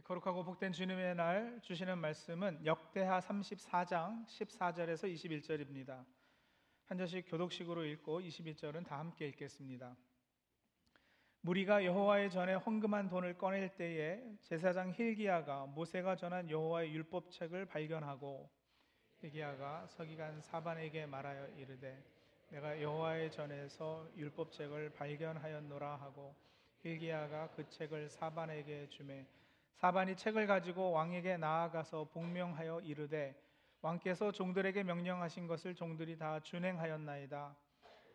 네, 거룩하고 복된 주님의 날 주시는 말씀은 역대하 34장 14절에서 21절입니다. 한 절씩 교독식으로 읽고 21절은 다 함께 읽겠습니다. 무리가 여호와의 전에 헌금한 돈을 꺼낼 때에 제사장 힐기야가 모세가 전한 여호와의 율법책을 발견하고 힐기야가 서기관 사반에게 말하여 이르되 내가 여호와의 전에서 율법책을 발견하였노라 하고 힐기야가 그 책을 사반에게 주매 사반이 책을 가지고 왕에게 나아가서 복명하여 이르되 왕께서 종들에게 명령하신 것을 종들이 다 준행하였나이다.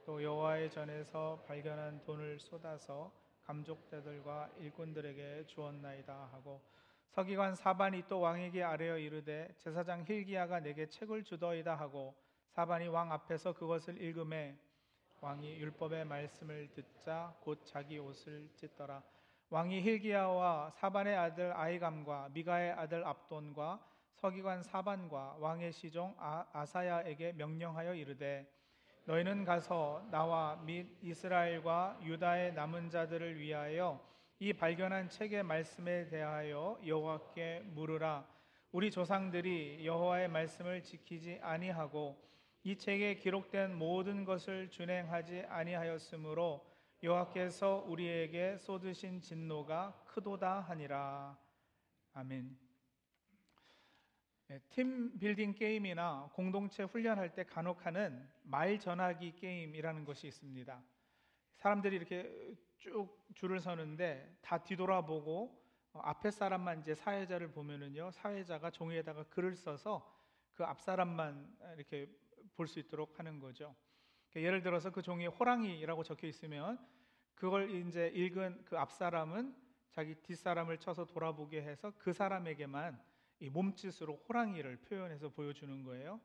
또 여호와의 전에서 발견한 돈을 쏟아서 감족대들과 일꾼들에게 주었나이다 하고 서기관 사반이 또 왕에게 아뢰어 이르되 제사장 힐기야가 내게 책을 주더이다 하고 사반이 왕 앞에서 그것을 읽음에 왕이 율법의 말씀을 듣자 곧 자기 옷을 찢더라 왕이 힐기야와 사반의 아들 아이감과 미가의 아들 압돈과 서기관 사반과 왕의 시종 아, 아사야에게 명령하여 이르되 너희는 가서 나와 및 이스라엘과 유다의 남은 자들을 위하여 이 발견한 책의 말씀에 대하여 여호와께 물으라. 우리 조상들이 여호와의 말씀을 지키지 아니하고 이 책에 기록된 모든 것을 준행하지 아니하였으므로 여호와께서 우리에게 쏟으신 진노가 크도다 하니라. 아멘. 네, 팀 빌딩 게임이나 공동체 훈련할 때 간혹 하는 말 전하기 게임이라는 것이 있습니다. 사람들이 이렇게 쭉 줄을 서는데 다 뒤돌아보고 어, 앞에 사람만 이제 사회자를 보면은요 사회자가 종이에다가 글을 써서 그 앞 사람만 이렇게 볼 수 있도록 하는 거죠. 그러니까 예를 들어서 그 종이에 호랑이라고 적혀 있으면 그걸 이제 읽은 그 앞 사람은 자기 뒷 사람을 쳐서 돌아보게 해서 그 사람에게만 이 몸짓으로 호랑이를 표현해서 보여주는 거예요.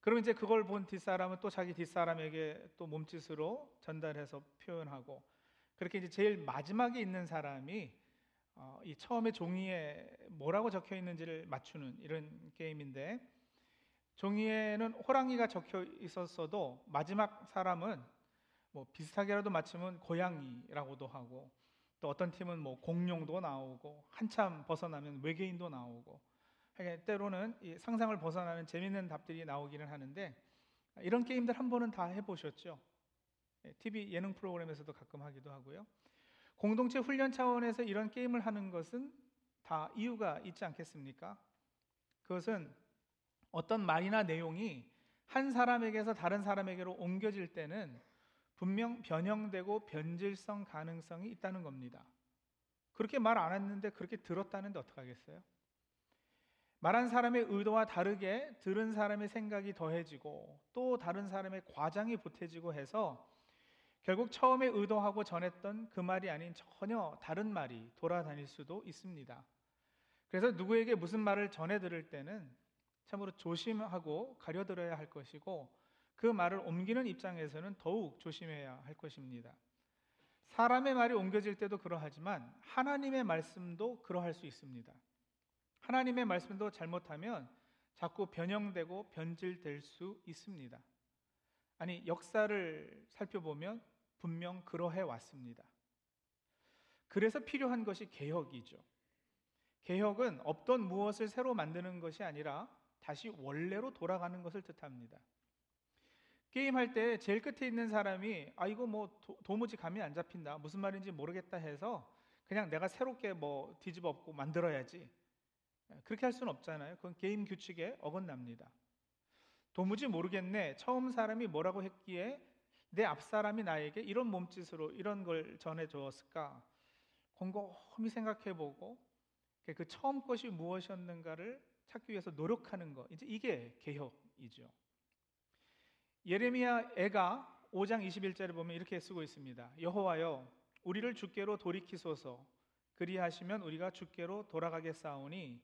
그러면 이제 그걸 본 뒷사람은 또 자기 뒷사람에게 또 몸짓으로 전달해서 표현하고 그렇게 이제 제일 마지막에 있는 사람이 어, 이 처음에 종이에 뭐라고 적혀 있는지를 맞추는 이런 게임인데 종이에는 호랑이가 적혀 있었어도 마지막 사람은 뭐 비슷하게라도 맞추면 고양이라고도 하고 또 어떤 팀은 뭐 공룡도 나오고 한참 벗어나면 외계인도 나오고 때로는 상상을 벗어나는 재밌는 답들이 나오기는 하는데 이런 게임들 한 번은 다 해보셨죠? TV 예, 예능 프로그램에서도 가끔 하기도 하고요. 공동체 훈련 차원에서 이런 게임을 하는 것은 다 이유가 있지 않겠습니까? 그것은 어떤 말이나 내용이 한 사람에게서 다른 사람에게로 옮겨질 때는 분명 변형되고 변질성 가능성이 있다는 겁니다. 그렇게 말 안 했는데 그렇게 들었다는데 어떡하겠어요? 말한 사람의 의도와 다르게 들은 사람의 생각이 더해지고 또 다른 사람의 과장이 보태지고 해서 결국 처음에 의도하고 전했던 그 말이 아닌 전혀 다른 말이 돌아다닐 수도 있습니다. 그래서 누구에게 무슨 말을 전해 들을 때는 참으로 조심하고 가려들어야 할 것이고 그 말을 옮기는 입장에서는 더욱 조심해야 할 것입니다. 사람의 말이 옮겨질 때도 그러하지만 하나님의 말씀도 그러할 수 있습니다. 하나님의 말씀도 잘못하면 자꾸 변형되고 변질될 수 있습니다. 아니, 역사를 살펴보면 분명 그러해 왔습니다. 그래서 필요한 것이 개혁이죠. 개혁은 없던 무엇을 새로 만드는 것이 아니라 다시 원래로 돌아가는 것을 뜻합니다. 게임할 때 제일 끝에 있는 사람이 아 이거 뭐 도, 무지 감이 안 잡힌다. 무슨 말인지 모르겠다. 해서 그냥 내가 새롭게 뭐 뒤집어 엎고 만들어야지. 예, 그렇게 할 수는 없잖아요. 그건 게임 규칙에 어긋납니다 도무지 모르겠네. 처음 사람이 뭐라고 했기에 내 앞 사람이 나에게 이런 몸짓으로 이런 걸 전해 주었을까? 곰곰이 생각해보고 그 처음 것이 무엇이었는가를 찾기 위해서 노력하는 것 이제 이게 개혁이죠 예레미야 애가 5장 21절에 보면 이렇게 쓰고 있습니다. 여호와여 우리를 주께로 돌이키소서 그리하시면 우리가 주께로 돌아가겠사오니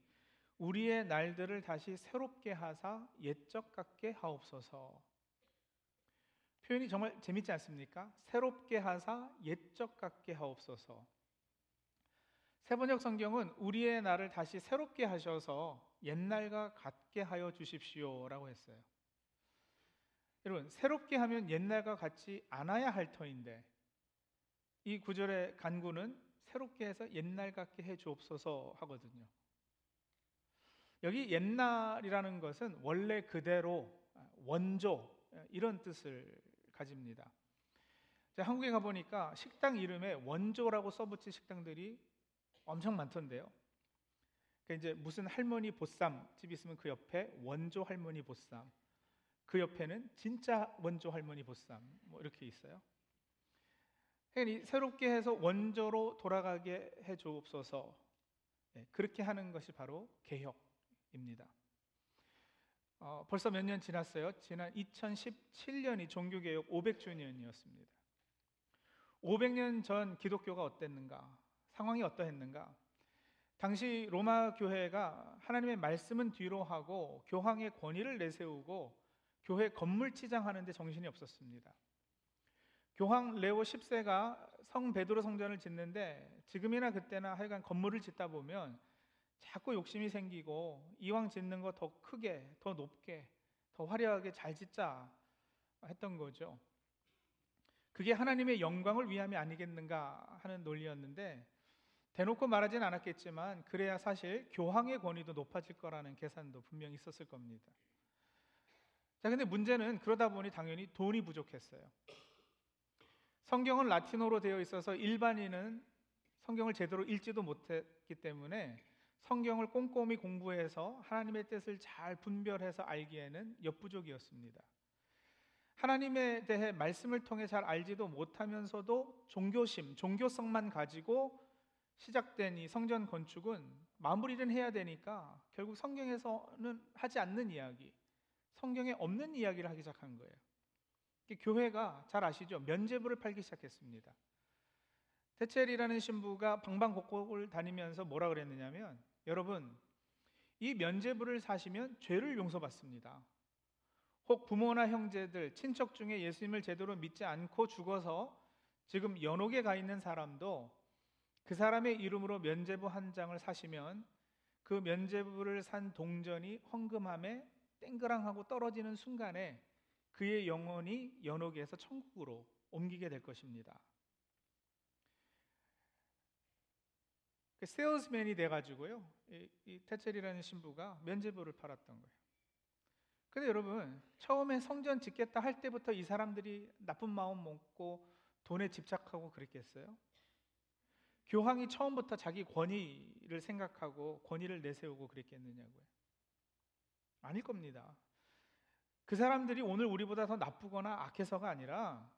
우리의 날들을 다시 새롭게 하사 옛적 같게 하옵소서. 표현이 정말 재밌지 않습니까? 새롭게 하사 옛적 같게 하옵소서. 세 번역 성경은 우리의 날을 다시 새롭게 하셔서 옛날과 같게 하여 주십시오라고 했어요. 여러분, 새롭게 하면 옛날과 같지 않아야 할 터인데 이 구절의 간구는 새롭게 해서 옛날 같게 해 주옵소서 하거든요. 여기 옛날이라는 것은 원래 그대로 원조 이런 뜻을 가집니다. 한국에 가보니까 식당 이름에 원조라고 써붙인 식당들이 엄청 많던데요. 그러니까 이제 무슨 할머니 보쌈 집 있으면 그 옆에 원조 할머니 보쌈, 그 옆에는 진짜 원조 할머니 보쌈 뭐 이렇게 있어요. 그러니까 새롭게 해서 원조로 돌아가게 해 주옵소서. 네, 그렇게 하는 것이 바로 개혁입니다. 어, 벌써 몇 년 지났어요. 지난 2017년이 종교개혁 500주년이었습니다. 500년 전 기독교가 어땠는가? 상황이 어떠했는가? 당시 로마 교회가 하나님의 말씀은 뒤로 하고 교황의 권위를 내세우고 교회 건물 치장하는데 정신이 없었습니다. 교황 레오 10세가 성 베드로 성전을 짓는데 지금이나 그때나 하여간 건물을 짓다 보면 자꾸 욕심이 생기고 이왕 짓는 거 더 크게, 더 높게, 더 화려하게 잘 짓자 했던 거죠. 그게 하나님의 영광을 위함이 아니겠는가 하는 논리였는데 대놓고 말하진 않았겠지만 그래야 사실 교황의 권위도 높아질 거라는 계산도 분명히 있었을 겁니다. 자, 근데 문제는 그러다 보니 당연히 돈이 부족했어요. 성경은 라틴어로 되어 있어서 일반인은 성경을 제대로 읽지도 못했기 때문에 성경을 꼼꼼히 공부해서 하나님의 뜻을 잘 분별해서 알기에는 역부족이었습니다. 하나님에 대해 말씀을 통해 잘 알지도 못하면서도 종교심, 종교성만 가지고 시작된 이 성전 건축은 마무리는 해야 되니까 결국 성경에서는 하지 않는 이야기, 성경에 없는 이야기를 하기 시작한 거예요. 교회가 잘 아시죠? 면제부를 팔기 시작했습니다. 테첼이라는 신부가 방방곡곡을 다니면서 뭐라 그랬느냐면 여러분 이 면제부를 사시면 죄를 용서받습니다. 혹 부모나 형제들, 친척 중에 예수님을 제대로 믿지 않고 죽어서 지금 연옥에 가 있는 사람도 그 사람의 이름으로 면제부 한 장을 사시면 그 면제부를 산 동전이 헌금함에 땡그랑하고 떨어지는 순간에 그의 영혼이 연옥에서 천국으로 옮기게 될 것입니다. 그 세일즈맨이 돼가지고요, 이, 이 테첼이라는 신부가 면제부를 팔았던 거예요. 근데 여러분 처음에 성전 짓겠다 할 때부터 이 사람들이 나쁜 마음 먹고 돈에 집착하고 그랬겠어요? 교황이 처음부터 자기 권위를 생각하고 권위를 내세우고 그랬겠느냐고요? 아닐 겁니다. 그 사람들이 오늘 우리보다 더 나쁘거나 악해서가 아니라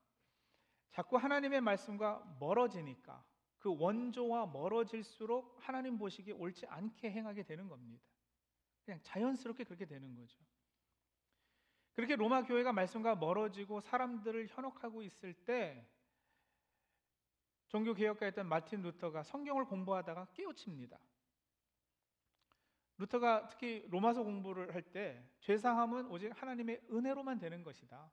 자꾸 하나님의 말씀과 멀어지니까 그 원조와 멀어질수록 하나님 보시기에 옳지 않게 행하게 되는 겁니다. 그냥 자연스럽게 그렇게 되는 거죠. 그렇게 로마 교회가 말씀과 멀어지고 사람들을 현혹하고 있을 때 종교 개혁가였던 마틴 루터가 성경을 공부하다가 깨우칩니다. 루터가 특히 로마서 공부를 할 때 죄사함은 오직 하나님의 은혜로만 되는 것이다.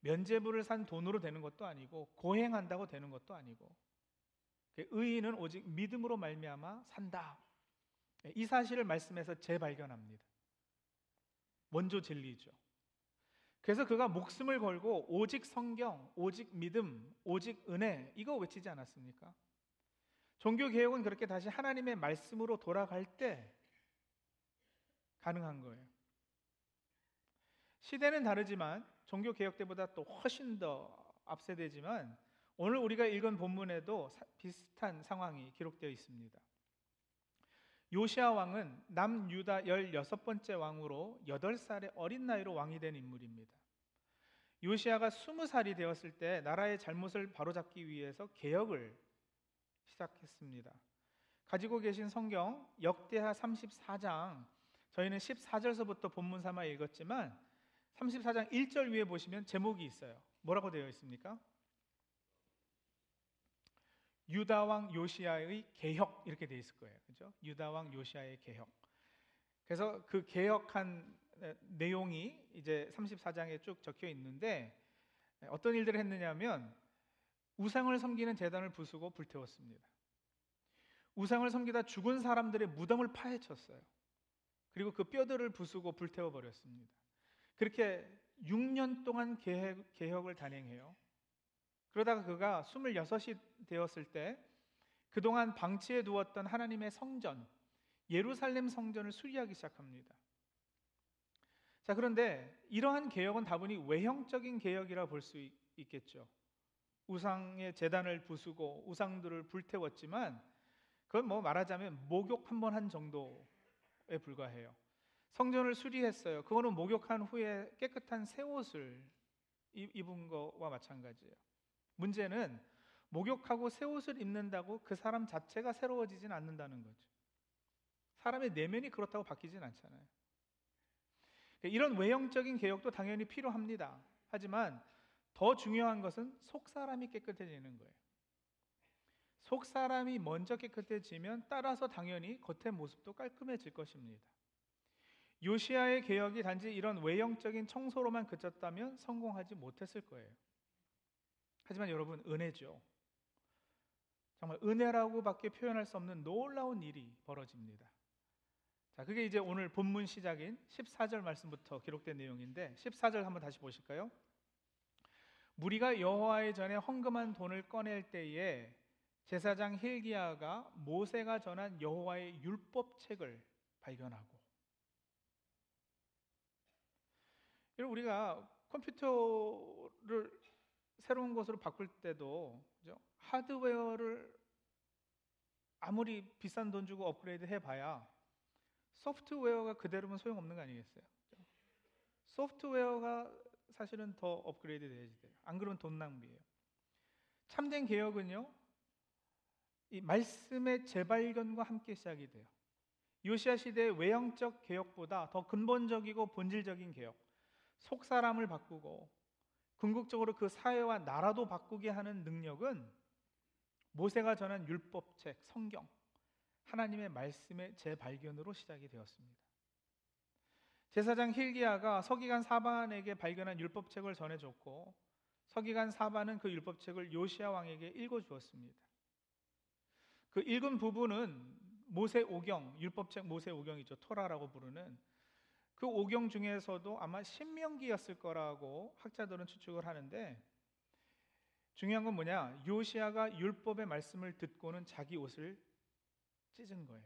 면제부를 산 돈으로 되는 것도 아니고 고행한다고 되는 것도 아니고 그 의인은 오직 믿음으로 말미암아 산다. 이 사실을 말씀해서 재발견합니다. 원조 진리죠. 그래서 그가 목숨을 걸고 오직 성경, 오직 믿음, 오직 은혜 이거 외치지 않았습니까? 종교 개혁은 그렇게 다시 하나님의 말씀으로 돌아갈 때 가능한 거예요. 시대는 다르지만 종교 개혁 때보다 또 훨씬 더 앞세대지만 오늘 우리가 읽은 본문에도 비슷한 상황이 기록되어 있습니다. 요시아 왕은 남유다 16번째 왕으로 8살의 어린 나이로 왕이 된 인물입니다. 요시아가 20살이 되었을 때 나라의 잘못을 바로잡기 위해서 개혁을 시작했습니다. 가지고 계신 성경 역대하 34장 저희는 14절서부터 본문 삼아 읽었지만 34장 1절 위에 보시면 제목이 있어요. 뭐라고 되어 있습니까? 유다 왕 요시아의 개혁 이렇게 되어 있을 거예요. 그죠? 유다 왕 요시아의 개혁. 그래서 그 개혁한 내용이 이제 34장에 쭉 적혀 있는데 어떤 일들을 했느냐면 우상을 섬기는 재단을 부수고 불태웠습니다. 우상을 섬기다 죽은 사람들의 무덤을 파헤쳤어요. 그리고 그 뼈들을 부수고 불태워 버렸습니다. 그렇게 6년 동안 개혁, 을 단행해요. 그러다가 그가 26이 되었을 때 그동안 방치해 두었던 하나님의 성전, 예루살렘 성전을 수리하기 시작합니다. 자, 그런데 이러한 개혁은 다분히 외형적인 개혁이라 볼 수 있겠죠. 우상의 재단을 부수고 우상들을 불태웠지만 그건 뭐 말하자면 목욕 한 번 한 정도에 불과해요. 성전을 수리했어요. 그거는 목욕한 후에 깨끗한 새 옷을 입은 거와 마찬가지예요. 문제는 목욕하고 새 옷을 입는다고 그 사람 자체가 새로워지진 않는다는 거죠. 사람의 내면이 그렇다고 바뀌진 않잖아요. 이런 외형적인 개혁도 당연히 필요합니다. 하지만 더 중요한 것은 속 사람이 깨끗해지는 거예요. 속 사람이 먼저 깨끗해지면 따라서 당연히 겉의 모습도 깔끔해질 것입니다. 요시아의 개혁이 단지 이런 외형적인 청소로만 그쳤다면 성공하지 못했을 거예요. 하지만 여러분 은혜죠. 정말 은혜라고밖에 표현할 수 없는 놀라운 일이 벌어집니다. 자, 그게 이제 오늘 본문 시작인 14절 말씀부터 기록된 내용인데 14절 한번 다시 보실까요? 무리가 여호와의 전에 헌금한 돈을 꺼낼 때에 제사장 힐기야가 모세가 전한 여호와의 율법책을 발견하고 여러분 우리가 컴퓨터를 새로운 것으로 바꿀 때도 그죠? 하드웨어를 아무리 비싼 돈 주고 업그레이드 해봐야 소프트웨어가 그대로면 소용없는 거 아니겠어요? 소프트웨어가 사실은 더 업그레이드 돼야지 돼요. 안 그러면 돈 낭비예요. 참된 개혁은요, 이 말씀의 재발견과 함께 시작이 돼요. 요시아 시대의 외형적 개혁보다 더 근본적이고 본질적인 개혁, 속 사람을 바꾸고 궁극적으로 그 사회와 나라도 바꾸게 하는 능력은 모세가 전한 율법책, 성경, 하나님의 말씀의 재발견으로 시작이 되었습니다. 제사장 힐기야가 서기관 사반에게 발견한 율법책을 전해줬고 서기관 사반은 그 율법책을 요시아 왕에게 읽어주었습니다. 그 읽은 부분은 모세 오경, 율법책 모세 오경이죠. 토라라고 부르는 그 오경 중에서도 아마 신명기였을 거라고 학자들은 추측을 하는데 중요한 건 뭐냐? 요시아가 율법의 말씀을 듣고는 자기 옷을 찢은 거예요.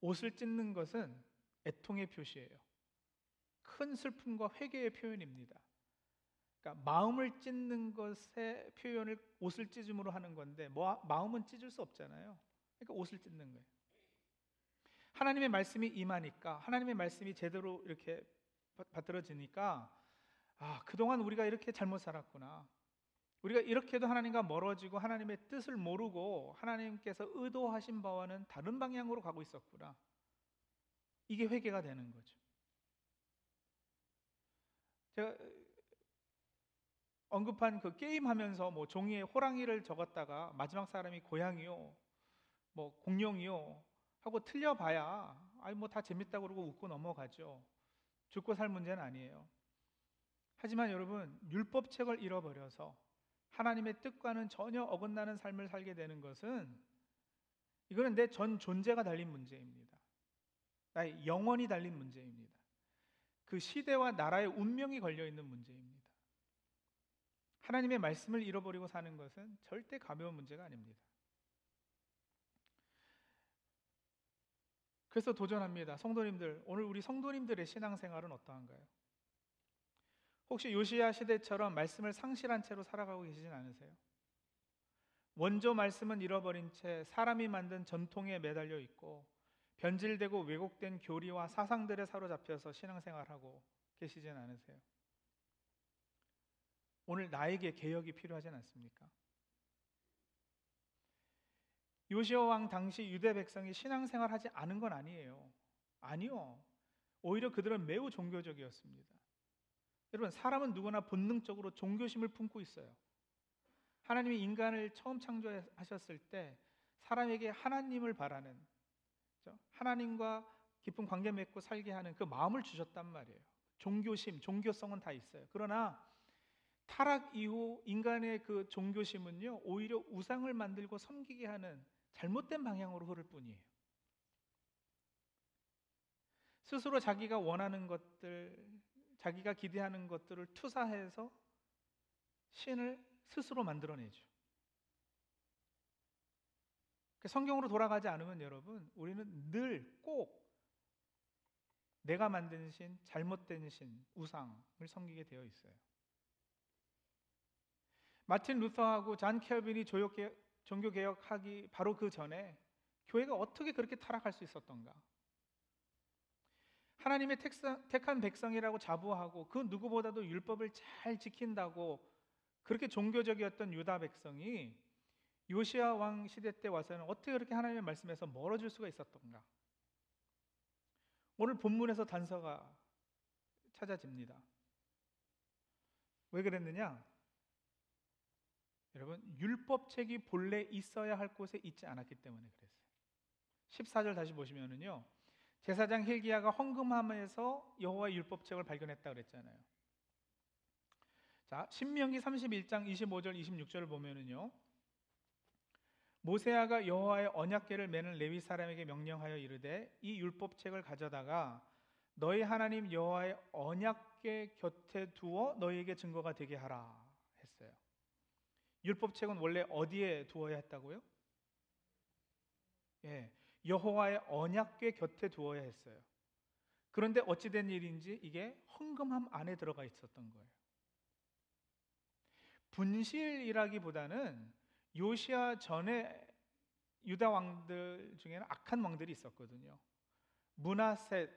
옷을 찢는 것은 애통의 표시예요. 큰 슬픔과 회개의 표현입니다. 그러니까 마음을 찢는 것의 표현을 옷을 찢음으로 하는 건데 뭐 마음은 찢을 수 없잖아요. 그러니까 옷을 찢는 거예요. 하나님의 말씀이 임하니까 하나님의 말씀이 제대로 이렇게 받들어지니까 아, 그동안 우리가 이렇게 잘못 살았구나. 우리가 이렇게도 하나님과 멀어지고 하나님의 뜻을 모르고 하나님께서 의도하신 바와는 다른 방향으로 가고 있었구나. 이게 회개가 되는 거죠. 제가 언급한 그 게임 하면서 뭐 종이에 호랑이를 적었다가 마지막 사람이 고양이요, 뭐 공룡이요 하고 틀려봐야 아니 뭐 다 재밌다고 그러고 웃고 넘어가죠. 죽고 살 문제는 아니에요. 하지만 여러분 율법 책을 잃어버려서 하나님의 뜻과는 전혀 어긋나는 삶을 살게 되는 것은 이거는 내 전 존재가 달린 문제입니다. 나의 영원이 달린 문제입니다. 그 시대와 나라의 운명이 걸려 있는 문제입니다. 하나님의 말씀을 잃어버리고 사는 것은 절대 가벼운 문제가 아닙니다. 그래서 도전합니다. 성도님들, 오늘 우리 성도님들의 신앙생활은 어떠한가요? 혹시 요시야 시대처럼 말씀을 상실한 채로 살아가고 계시진 않으세요? 원조 말씀은 잃어버린 채 사람이 만든 전통에 매달려 있고 변질되고 왜곡된 교리와 사상들에 사로잡혀서 신앙생활하고 계시진 않으세요? 오늘 나에게 개혁이 필요하진 않습니까? 요시아 왕 당시 유대 백성이 신앙생활하지 않은 건 아니에요. 아니요. 오히려 그들은 매우 종교적이었습니다. 여러분, 사람은 누구나 본능적으로 종교심을 품고 있어요. 하나님이 인간을 처음 창조하셨을 때 사람에게 하나님을 바라는 하나님과 깊은 관계 맺고 살게 하는 그 마음을 주셨단 말이에요. 종교심, 종교성은 다 있어요. 그러나 타락 이후 인간의 그 종교심은요, 오히려 우상을 만들고 섬기게 하는 잘못된 방향으로 흐를 뿐이에요. 스스로 자기가 원하는 것들, 자기가 기대하는 것들을 투사해서 신을 스스로 만들어내죠. 그 성경으로 돌아가지 않으면 여러분 우리는 늘 꼭 내가 만든 신, 잘못된 신, 우상을 섬기게 되어 있어요. 마틴 루터하고 잔 켈빈이 종교 개혁하기 바로 그 전에 교회가 어떻게 그렇게 타락할 수 있었던가? 하나님의 택한 백성이라고 자부하고 그 누구보다도 율법을 잘 지킨다고 그렇게 종교적이었던 유다 백성이 요시아 왕 시대 때 와서는 어떻게 그렇게 하나님의 말씀에서 멀어질 수가 있었던가? 오늘 본문에서 단서가 찾아집니다. 왜 그랬느냐? 여러분, 율법책이 본래 있어야 할 곳에 있지 않았기 때문에 그랬어요. 14절 다시 보시면은요. 제사장 힐기야가 헌금함에서 여호와의 율법책을 발견했다 그랬잖아요. 자, 신명기 31장 25절 26절을 보면은요. 모세아가 여호와의 언약궤를 매는 레위 사람에게 명령하여 이르되 이 율법책을 가져다가 너희 하나님 여호와의 언약궤 곁에 두어 너희에게 증거가 되게 하라. 율법책은 원래 어디에 두어야 했다고요? 예. 여호와의 언약궤 곁에 두어야 했어요. 그런데 어찌된 일인지 이게 헌금함 안에 들어가 있었던 거예요. 분실이라기보다는 요시아 전에 유다 왕들 중에는 악한 왕들이 있었거든요. 문하셋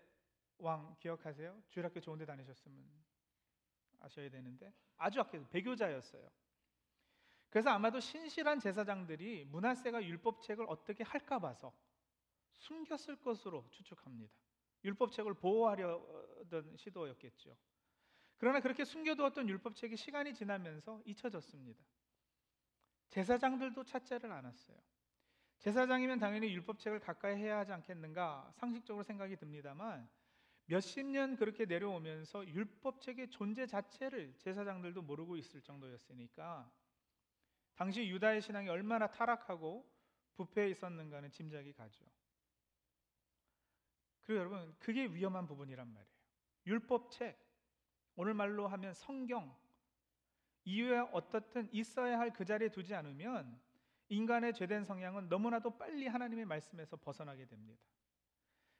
왕 기억하세요? 주일학교 좋은데 다니셨으면 아셔야 되는데 아주 악해 배교자였어요. 그래서 아마도 신실한 제사장들이 문하세가 율법책을 어떻게 할까 봐서 숨겼을 것으로 추측합니다. 율법책을 보호하려던 시도였겠죠. 그러나 그렇게 숨겨두었던 율법책이 시간이 지나면서 잊혀졌습니다. 제사장들도 찾지를 않았어요. 제사장이면 당연히 율법책을 가까이 해야 하지 않겠는가 상식적으로 생각이 듭니다만 몇십 년 그렇게 내려오면서 율법책의 존재 자체를 제사장들도 모르고 있을 정도였으니까 당시 유다의 신앙이 얼마나 타락하고 부패해 있었는가는 짐작이 가죠. 그리고 여러분, 그게 위험한 부분이란 말이에요. 율법책, 오늘 말로 하면 성경, 이유에 어떻든 있어야 할 그 자리에 두지 않으면 인간의 죄된 성향은 너무나도 빨리 하나님의 말씀에서 벗어나게 됩니다.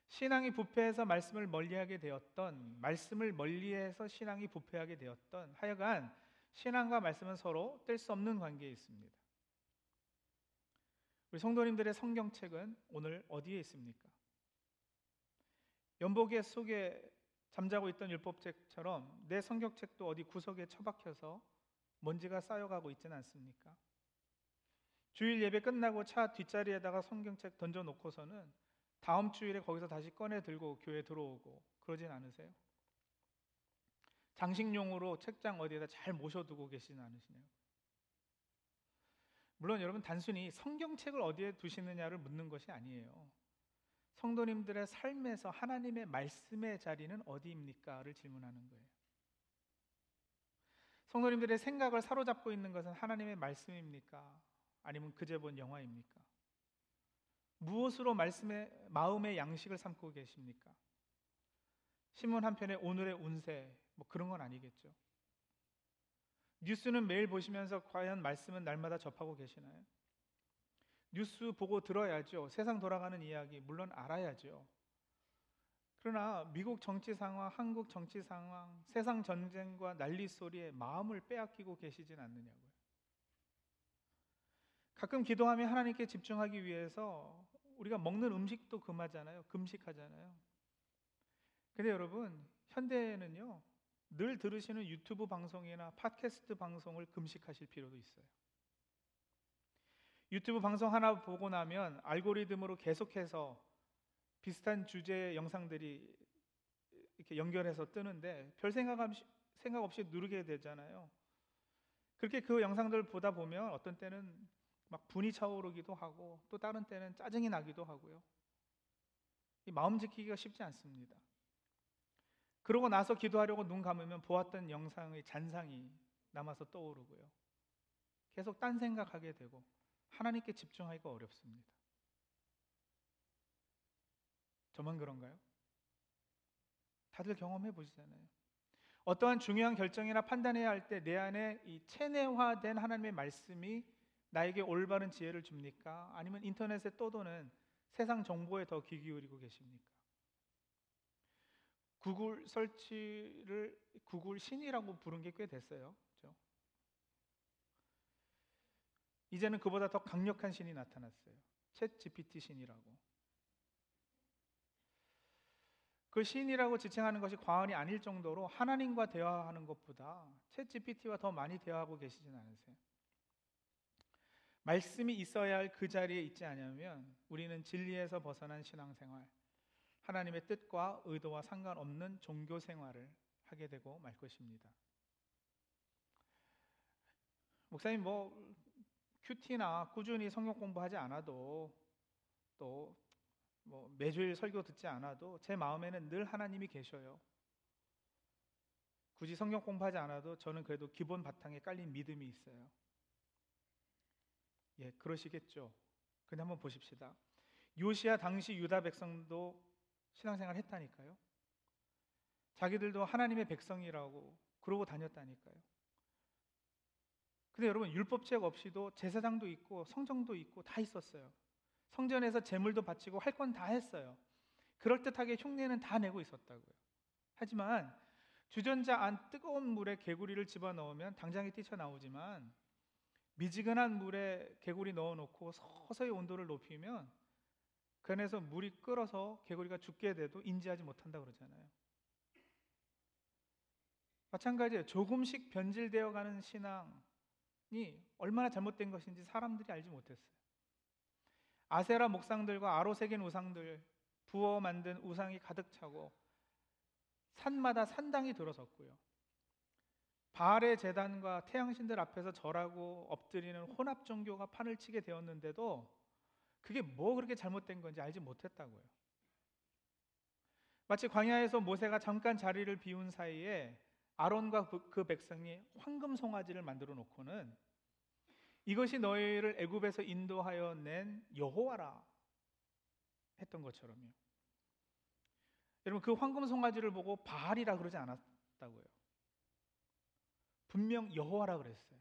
신앙이 부패해서 말씀을 멀리하게 되었던, 말씀을 멀리해서 신앙이 부패하게 되었던, 하여간 신앙과 말씀은 서로 뗄 수 없는 관계에 있습니다. 우리 성도님들의 성경책은 오늘 어디에 있습니까? 연복의 속에 잠자고 있던 율법책처럼 내 성경책도 어디 구석에 처박혀서 먼지가 쌓여가고 있지는 않습니까? 주일 예배 끝나고 차 뒷자리에다가 성경책 던져놓고서는 다음 주일에 거기서 다시 꺼내 들고 교회 들어오고 그러진 않으세요? 장식용으로 책장 어디에다 잘 모셔두고 계시진 않으시냐고. 물론 여러분 단순히 성경책을 어디에 두시느냐를 묻는 것이 아니에요. 성도님들의 삶에서 하나님의 말씀의 자리는 어디입니까?를 질문하는 거예요. 성도님들의 생각을 사로잡고 있는 것은 하나님의 말씀입니까? 아니면 그제 본 영화입니까? 무엇으로 말씀의 마음의 양식을 삼고 계십니까? 신문 한 편에 오늘의 운세 뭐 그런 건 아니겠죠. 뉴스는 매일 보시면서 과연 말씀은 날마다 접하고 계시나요? 뉴스 보고 들어야죠. 세상 돌아가는 이야기 물론 알아야죠. 그러나 미국 정치 상황, 한국 정치 상황, 세상 전쟁과 난리 소리에 마음을 빼앗기고 계시진 않느냐고요. 가끔 기도하며 하나님께 집중하기 위해서 우리가 먹는 음식도 금하잖아요. 금식하잖아요. 근데 여러분, 현대에는요. 늘 들으시는 유튜브 방송이나 팟캐스트 방송을 금식하실 필요도 있어요. 유튜브 방송 하나 보고 나면 알고리즘으로 계속해서 비슷한 주제의 영상들이 이렇게 연결해서 뜨는데 별 생각 없이, 생각 없이 누르게 되잖아요. 그렇게 그 영상들 보다 보면 어떤 때는 막 분이 차오르기도 하고 또 다른 때는 짜증이 나기도 하고요. 이 마음 지키기가 쉽지 않습니다. 그러고 나서 기도하려고 눈 감으면 보았던 영상의 잔상이 남아서 떠오르고요. 계속 딴 생각하게 되고 하나님께 집중하기가 어렵습니다. 저만 그런가요? 다들 경험해 보시잖아요. 어떠한 중요한 결정이나 판단해야 할 때 내 안에 이 체내화된 하나님의 말씀이 나에게 올바른 지혜를 줍니까? 아니면 인터넷에 떠도는 세상 정보에 더 귀 기울이고 계십니까? 구글 설치를 구글 신이라고 부른 게 꽤 됐어요. 그렇죠? 이제는 그보다 더 강력한 신이 나타났어요. 챗 GPT 신이라고. 그 신이라고 지칭하는 것이 과언이 아닐 정도로 하나님과 대화하는 것보다 챗 GPT와 더 많이 대화하고 계시진 않으세요. 말씀이 있어야 할 그 자리에 있지 않으면 우리는 진리에서 벗어난 신앙생활, 하나님의 뜻과 의도와 상관없는 종교 생활을 하게 되고 말 것입니다. 목사님 뭐 큐티나 꾸준히 성경 공부하지 않아도 또 뭐 매주일 설교 듣지 않아도 제 마음에는 늘 하나님이 계셔요. 굳이 성경 공부하지 않아도 저는 그래도 기본 바탕에 깔린 믿음이 있어요. 예, 그러시겠죠. 근데 한번 보십시다. 요시야 당시 유다 백성도 신앙생활 했다니까요. 자기들도 하나님의 백성이라고 그러고 다녔다니까요. 근데 여러분 율법책 없이도 제사장도 있고 성정도 있고 다 있었어요. 성전에서 제물도 바치고 할 건 다 했어요. 그럴듯하게 흉내는 다 내고 있었다고요. 하지만 주전자 안 뜨거운 물에 개구리를 집어넣으면 당장에 뛰쳐나오지만 미지근한 물에 개구리 넣어놓고 서서히 온도를 높이면 그 안에서 물이 끓어서 개구리가 죽게 돼도 인지하지 못한다 그러잖아요. 마찬가지예요. 조금씩 변질되어 가는 신앙이 얼마나 잘못된 것인지 사람들이 알지 못했어요. 아세라 목상들과 아로 새긴 우상들, 부어 만든 우상이 가득 차고 산마다 산당이 들어섰고요. 바알의 재단과 태양신들 앞에서 절하고 엎드리는 혼합 종교가 판을 치게 되었는데도 그게 뭐 그렇게 잘못된 건지 알지 못했다고요. 마치 광야에서 모세가 잠깐 자리를 비운 사이에 아론과 그, 그 백성이 황금 송아지를 만들어 놓고는 이것이 너희를 애굽에서 인도하여 낸 여호와라 했던 것처럼요. 여러분 그 황금 송아지를 보고 바알이라 그러지 않았다고요. 분명 여호와라 그랬어요.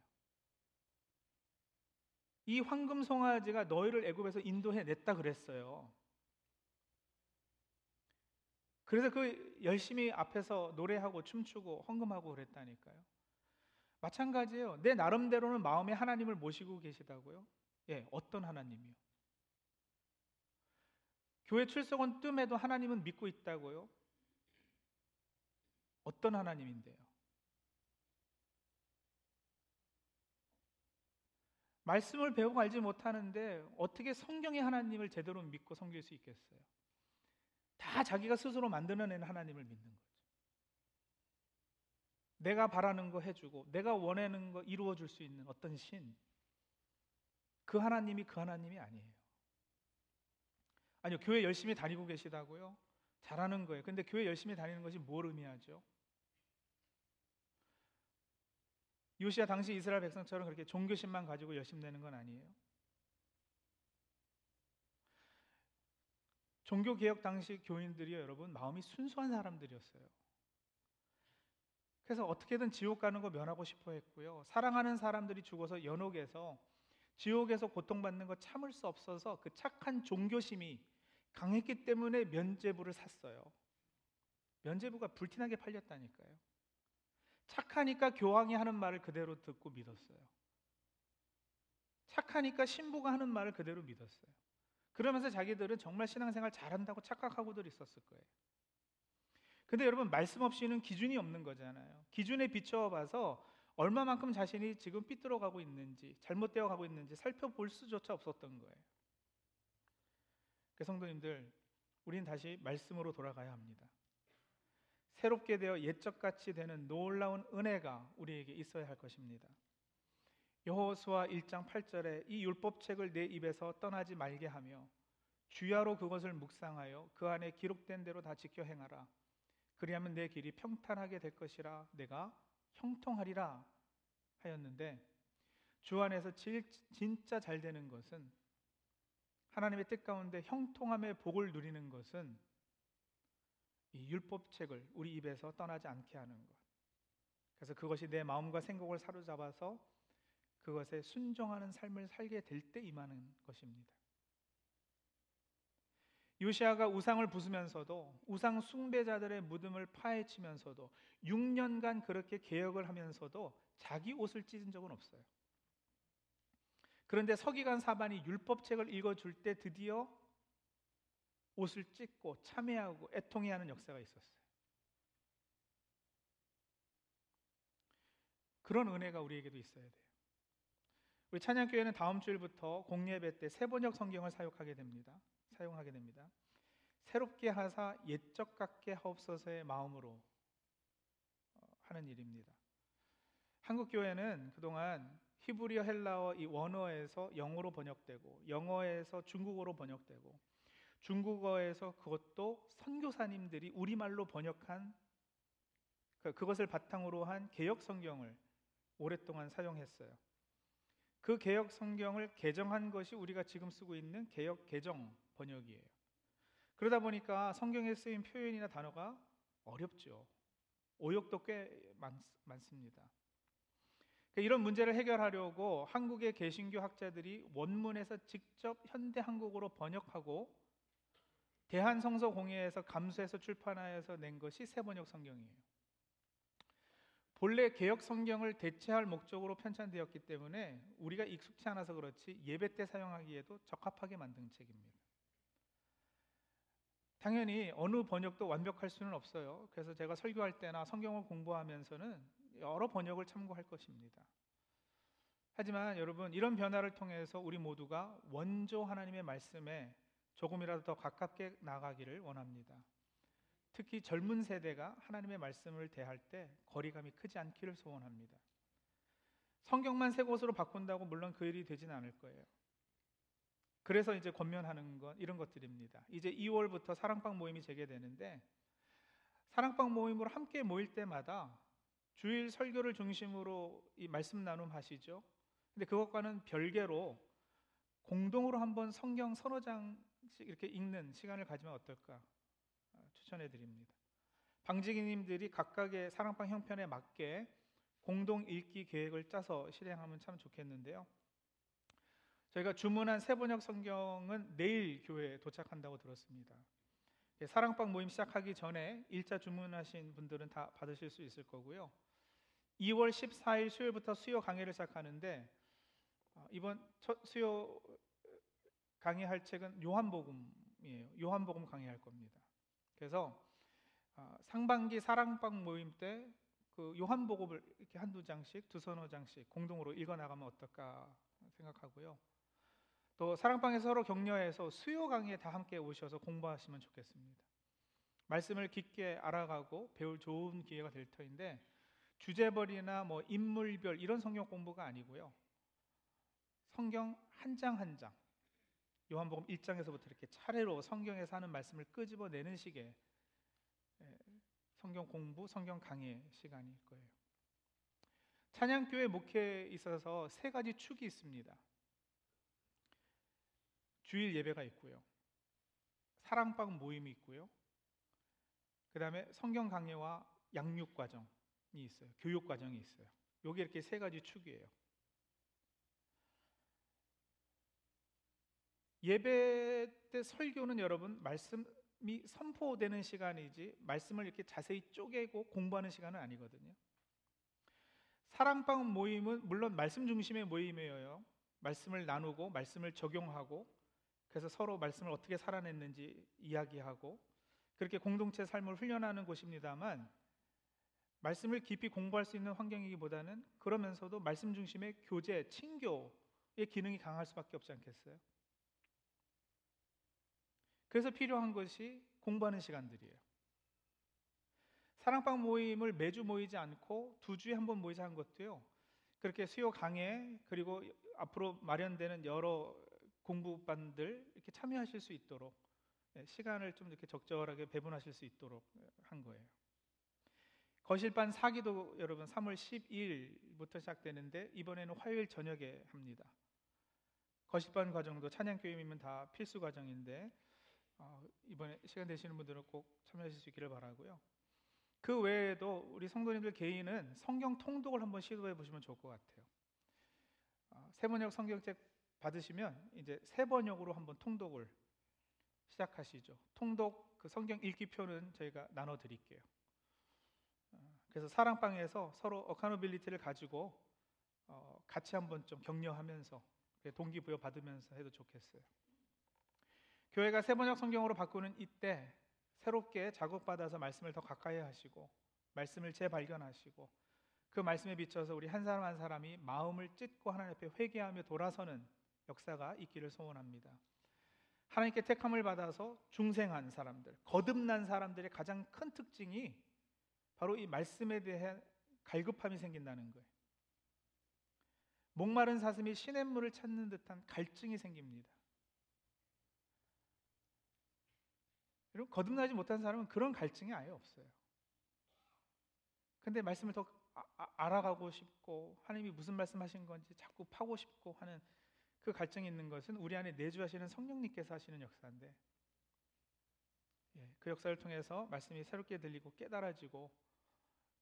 이 황금 송아지가 너희를 애굽에서 인도해 냈다 그랬어요. 그래서 그 열심히 앞에서 노래하고 춤추고 헌금하고 그랬다니까요. 마찬가지예요. 내 나름대로는 마음에 하나님을 모시고 계시다고요? 예, 어떤 하나님이요? 교회 출석은 뜸에도 하나님은 믿고 있다고요? 어떤 하나님인데요? 말씀을 배우고 알지 못하는데 어떻게 성경의 하나님을 제대로 믿고 섬길 수 있겠어요? 다 자기가 스스로 만들어낸 하나님을 믿는 거죠. 내가 바라는 거 해주고 내가 원하는 거 이루어 줄 수 있는 어떤 신. 그 하나님이 그 하나님이 아니에요. 아니요, 교회 열심히 다니고 계시다고요? 잘하는 거예요. 근데 교회 열심히 다니는 것이 뭘 의미하죠? 요시야 당시 이스라엘 백성처럼 그렇게 종교심만 가지고 열심히 되는 건 아니에요. 종교 개혁 당시 교인들이요, 여러분 마음이 순수한 사람들이었어요. 그래서 어떻게든 지옥 가는 거 면하고 싶어 했고요. 사랑하는 사람들이 죽어서 연옥에서 지옥에서 고통받는 거 참을 수 없어서 그 착한 종교심이 강했기 때문에 면제부를 샀어요. 면제부가 불티나게 팔렸다니까요. 착하니까 교황이 하는 말을 그대로 듣고 믿었어요. 착하니까 신부가 하는 말을 그대로 믿었어요. 그러면서 자기들은 정말 신앙생활 잘한다고 착각하고들 있었을 거예요. 근데 여러분 말씀 없이는 기준이 없는 거잖아요. 기준에 비추어 봐서 얼마만큼 자신이 지금 삐뚤어 가고 있는지 잘못되어 가고 있는지 살펴볼 수조차 없었던 거예요. 그 성도님들 우리는 다시 말씀으로 돌아가야 합니다. 새롭게 되어 옛적같이 되는 놀라운 은혜가 우리에게 있어야 할 것입니다. 여호수아 1장 8절에 이 율법책을 내 입에서 떠나지 말게 하며 주야로 그것을 묵상하여 그 안에 기록된 대로 다 지켜 행하라. 그리하면 내 길이 평탄하게 될 것이라 내가 형통하리라 하였는데 주 안에서 진짜 잘 되는 것은 하나님의 뜻 가운데 형통함의 복을 누리는 것은 이 율법책을 우리 입에서 떠나지 않게 하는 것. 그래서 그것이 내 마음과 생각을 사로잡아서 그것에 순종하는 삶을 살게 될 때 임하는 것입니다. 요시아가 우상을 부수면서도 우상 숭배자들의 무덤을 파헤치면서도 6년간 그렇게 개혁을 하면서도 자기 옷을 찢은 적은 없어요. 그런데 서기관 사반이 율법책을 읽어줄 때 드디어 옷을 찢고 참회하고 애통해하는 역사가 있었어요. 그런 은혜가 우리에게도 있어야 돼요. 우리 찬양교회는 다음 주일부터 공예배 때 세번역 성경을 사용하게 됩니다. 사용하게 됩니다. 새롭게 하사 옛적 같게 하옵소서의 마음으로 어, 하는 일입니다. 한국 교회는 그동안 히브리어 헬라어 이 원어에서 영어로 번역되고 영어에서 중국어로 번역되고 중국어에서 그것도 선교사님들이 우리말로 번역한 그, 그것을 바탕으로 한 개혁 성경을 오랫동안 사용했어요. 그 개혁 성경을 개정한 것이 우리가 지금 쓰고 있는 개혁 개정 번역이에요. 그러다 보니까 성경에 쓰인 표현이나 단어가 어렵죠. 오역도 꽤 많, 많습니다. 그러니까 이런 문제를 해결하려고 한국의 개신교 학자들이 원문에서 직접 현대 한국어로 번역하고 대한성서공회에서 감수해서 출판하여서 낸 것이 세번역 성경이에요. 본래 개혁 성경을 대체할 목적으로 편찬되었기 때문에 우리가 익숙치 않아서 그렇지 예배 때 사용하기에도 적합하게 만든 책입니다. 당연히 어느 번역도 완벽할 수는 없어요. 그래서 제가 설교할 때나 성경을 공부하면서는 여러 번역을 참고할 것입니다. 하지만 여러분 이런 변화를 통해서 우리 모두가 원조 하나님의 말씀에 조금이라도 더 가깝게 나가기를 원합니다. 특히 젊은 세대가 하나님의 말씀을 대할 때 거리감이 크지 않기를 소원합니다. 성경만 새 곳으로 바꾼다고 물론 그 일이 되지는 않을 거예요. 그래서 이제 권면하는 건 이런 것들입니다. 이제 2월부터 사랑방 모임이 재개되는데 사랑방 모임으로 함께 모일 때마다 주일 설교를 중심으로 이 말씀 나눔 하시죠. 근데 그것과는 별개로 공동으로 한번 성경 서너 장씩 이렇게 읽는 시간을 가지면 어떨까 어, 추천해 드립니다. 방지기님들이 각각의 사랑방 형편에 맞게 공동 읽기 계획을 짜서 실행하면 참 좋겠는데요. 저희가 주문한 세번역 성경은 내일 교회에 도착한다고 들었습니다. 예, 사랑방 모임 시작하기 전에 일자 주문하신 분들은 다 받으실 수 있을 거고요. 2월 14일 수요일부터 수요 강의를 시작하는데 어, 이번 첫 수요 강의할 책은 요한복음이에요. 요한복음 강의할 겁니다. 그래서 어, 상반기 사랑방 모임 때 그 요한복음을 이렇게 한두 장씩, 두 서너 장씩 공동으로 읽어 나가면 어떨까 생각하고요. 또 사랑방에 서로 격려해서 수요 강의에 다 함께 오셔서 공부하시면 좋겠습니다. 말씀을 깊게 알아가고 배울 좋은 기회가 될 터인데 주제벌이나 뭐 인물별 이런 성경 공부가 아니고요. 성경 한 장 한 장, 요한복음 1장에서부터 이렇게 차례로 성경에서 하는 말씀을 끄집어내는 식의 예, 성경 공부, 성경 강의 시간일 거예요. 찬양교회 목회에 있어서 세 가지 축이 있습니다. 주일 예배가 있고요. 사랑방 모임이 있고요. 그 다음에 성경 강해와 양육 과정이 있어요. 교육 과정이 있어요. 요게 이렇게 세 가지 축이에요. 예배 때 설교는 여러분 말씀이 선포되는 시간이지 말씀을 이렇게 자세히 쪼개고 공부하는 시간은 아니거든요. 사랑방 모임은 물론 말씀 중심의 모임이에요. 말씀을 나누고 말씀을 적용하고 그래서 서로 말씀을 어떻게 살아냈는지 이야기하고 그렇게 공동체 삶을 훈련하는 곳입니다만 말씀을 깊이 공부할 수 있는 환경이기보다는 그러면서도 말씀 중심의 교제, 친교의 기능이 강할 수밖에 없지 않겠어요? 그래서 필요한 것이 공부하는 시간들이에요. 사랑방 모임을 매주 모이지 않고 두 주에 한 번 모이자 한 것도요. 그렇게 수요 강해 그리고 앞으로 마련되는 여러 공부반들 이렇게 참여하실 수 있도록 예, 시간을 좀 이렇게 적절하게 배분하실 수 있도록 한 거예요. 거실반 사기도 여러분 3월 12일부터 시작되는데 이번에는 화요일 저녁에 합니다. 거실반 과정도 찬양 교임이면 다 필수 과정인데 어, 이번에 시간 되시는 분들은 꼭 참여하실 수 있기를 바라고요. 그 외에도 우리 성도님들 개인은 성경 통독을 한번 시도해 보시면 좋을 것 같아요. 새 번역 성경책 받으시면 이제 새 번역으로 한번 통독을 시작하시죠. 통독 그 성경 읽기표는 저희가 나눠 드릴게요. 어, 그래서 사랑방에서 서로 어카노빌리티를 가지고 어, 같이 한번 좀 격려하면서 동기부여 받으면서 해도 좋겠어요. 교회가 새 번역 성경으로 바꾸는 이때 새롭게 자극받아서 말씀을 더 가까이 하시고 말씀을 재발견하시고 그 말씀에 비춰서 우리 한 사람 한 사람이 마음을 찢고 하나님 앞에 회개하며 돌아서는 역사가 있기를 소원합니다. 하나님께 택함을 받아서 중생한 사람들, 거듭난 사람들의 가장 큰 특징이 바로 이 말씀에 대해 갈급함이 생긴다는 거예요. 목마른 사슴이 시냇물을 찾는 듯한 갈증이 생깁니다. 여러분 거듭나지 못한 사람은 그런 갈증이 아예 없어요. 근데 말씀을 더 아, 아, 알아가고 싶고 하나님이 무슨 말씀하신 건지 자꾸 파고 싶고 하는 그 갈증이 있는 것은 우리 안에 내주하시는 성령님께서 하시는 역사인데 예, 그 역사를 통해서 말씀이 새롭게 들리고 깨달아지고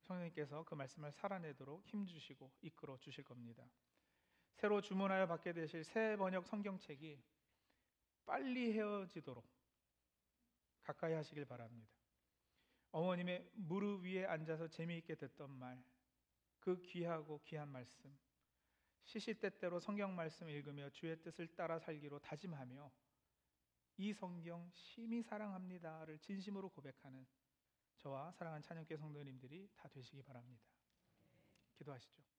성령님께서 그 말씀을 살아내도록 힘주시고 이끌어 주실 겁니다. 새로 주문하여 받게 되실 새 번역 성경책이 빨리 헤어지도록 가까이 하시길 바랍니다. 어머님의 무릎 위에 앉아서 재미있게 듣던 말, 그 귀하고 귀한 말씀, 시시때때로 성경 말씀 읽으며 주의 뜻을 따라 살기로 다짐하며 이 성경 심히 사랑합니다를 진심으로 고백하는 저와 사랑하는 찬양교 성도님들이 다 되시기 바랍니다. 기도하시죠.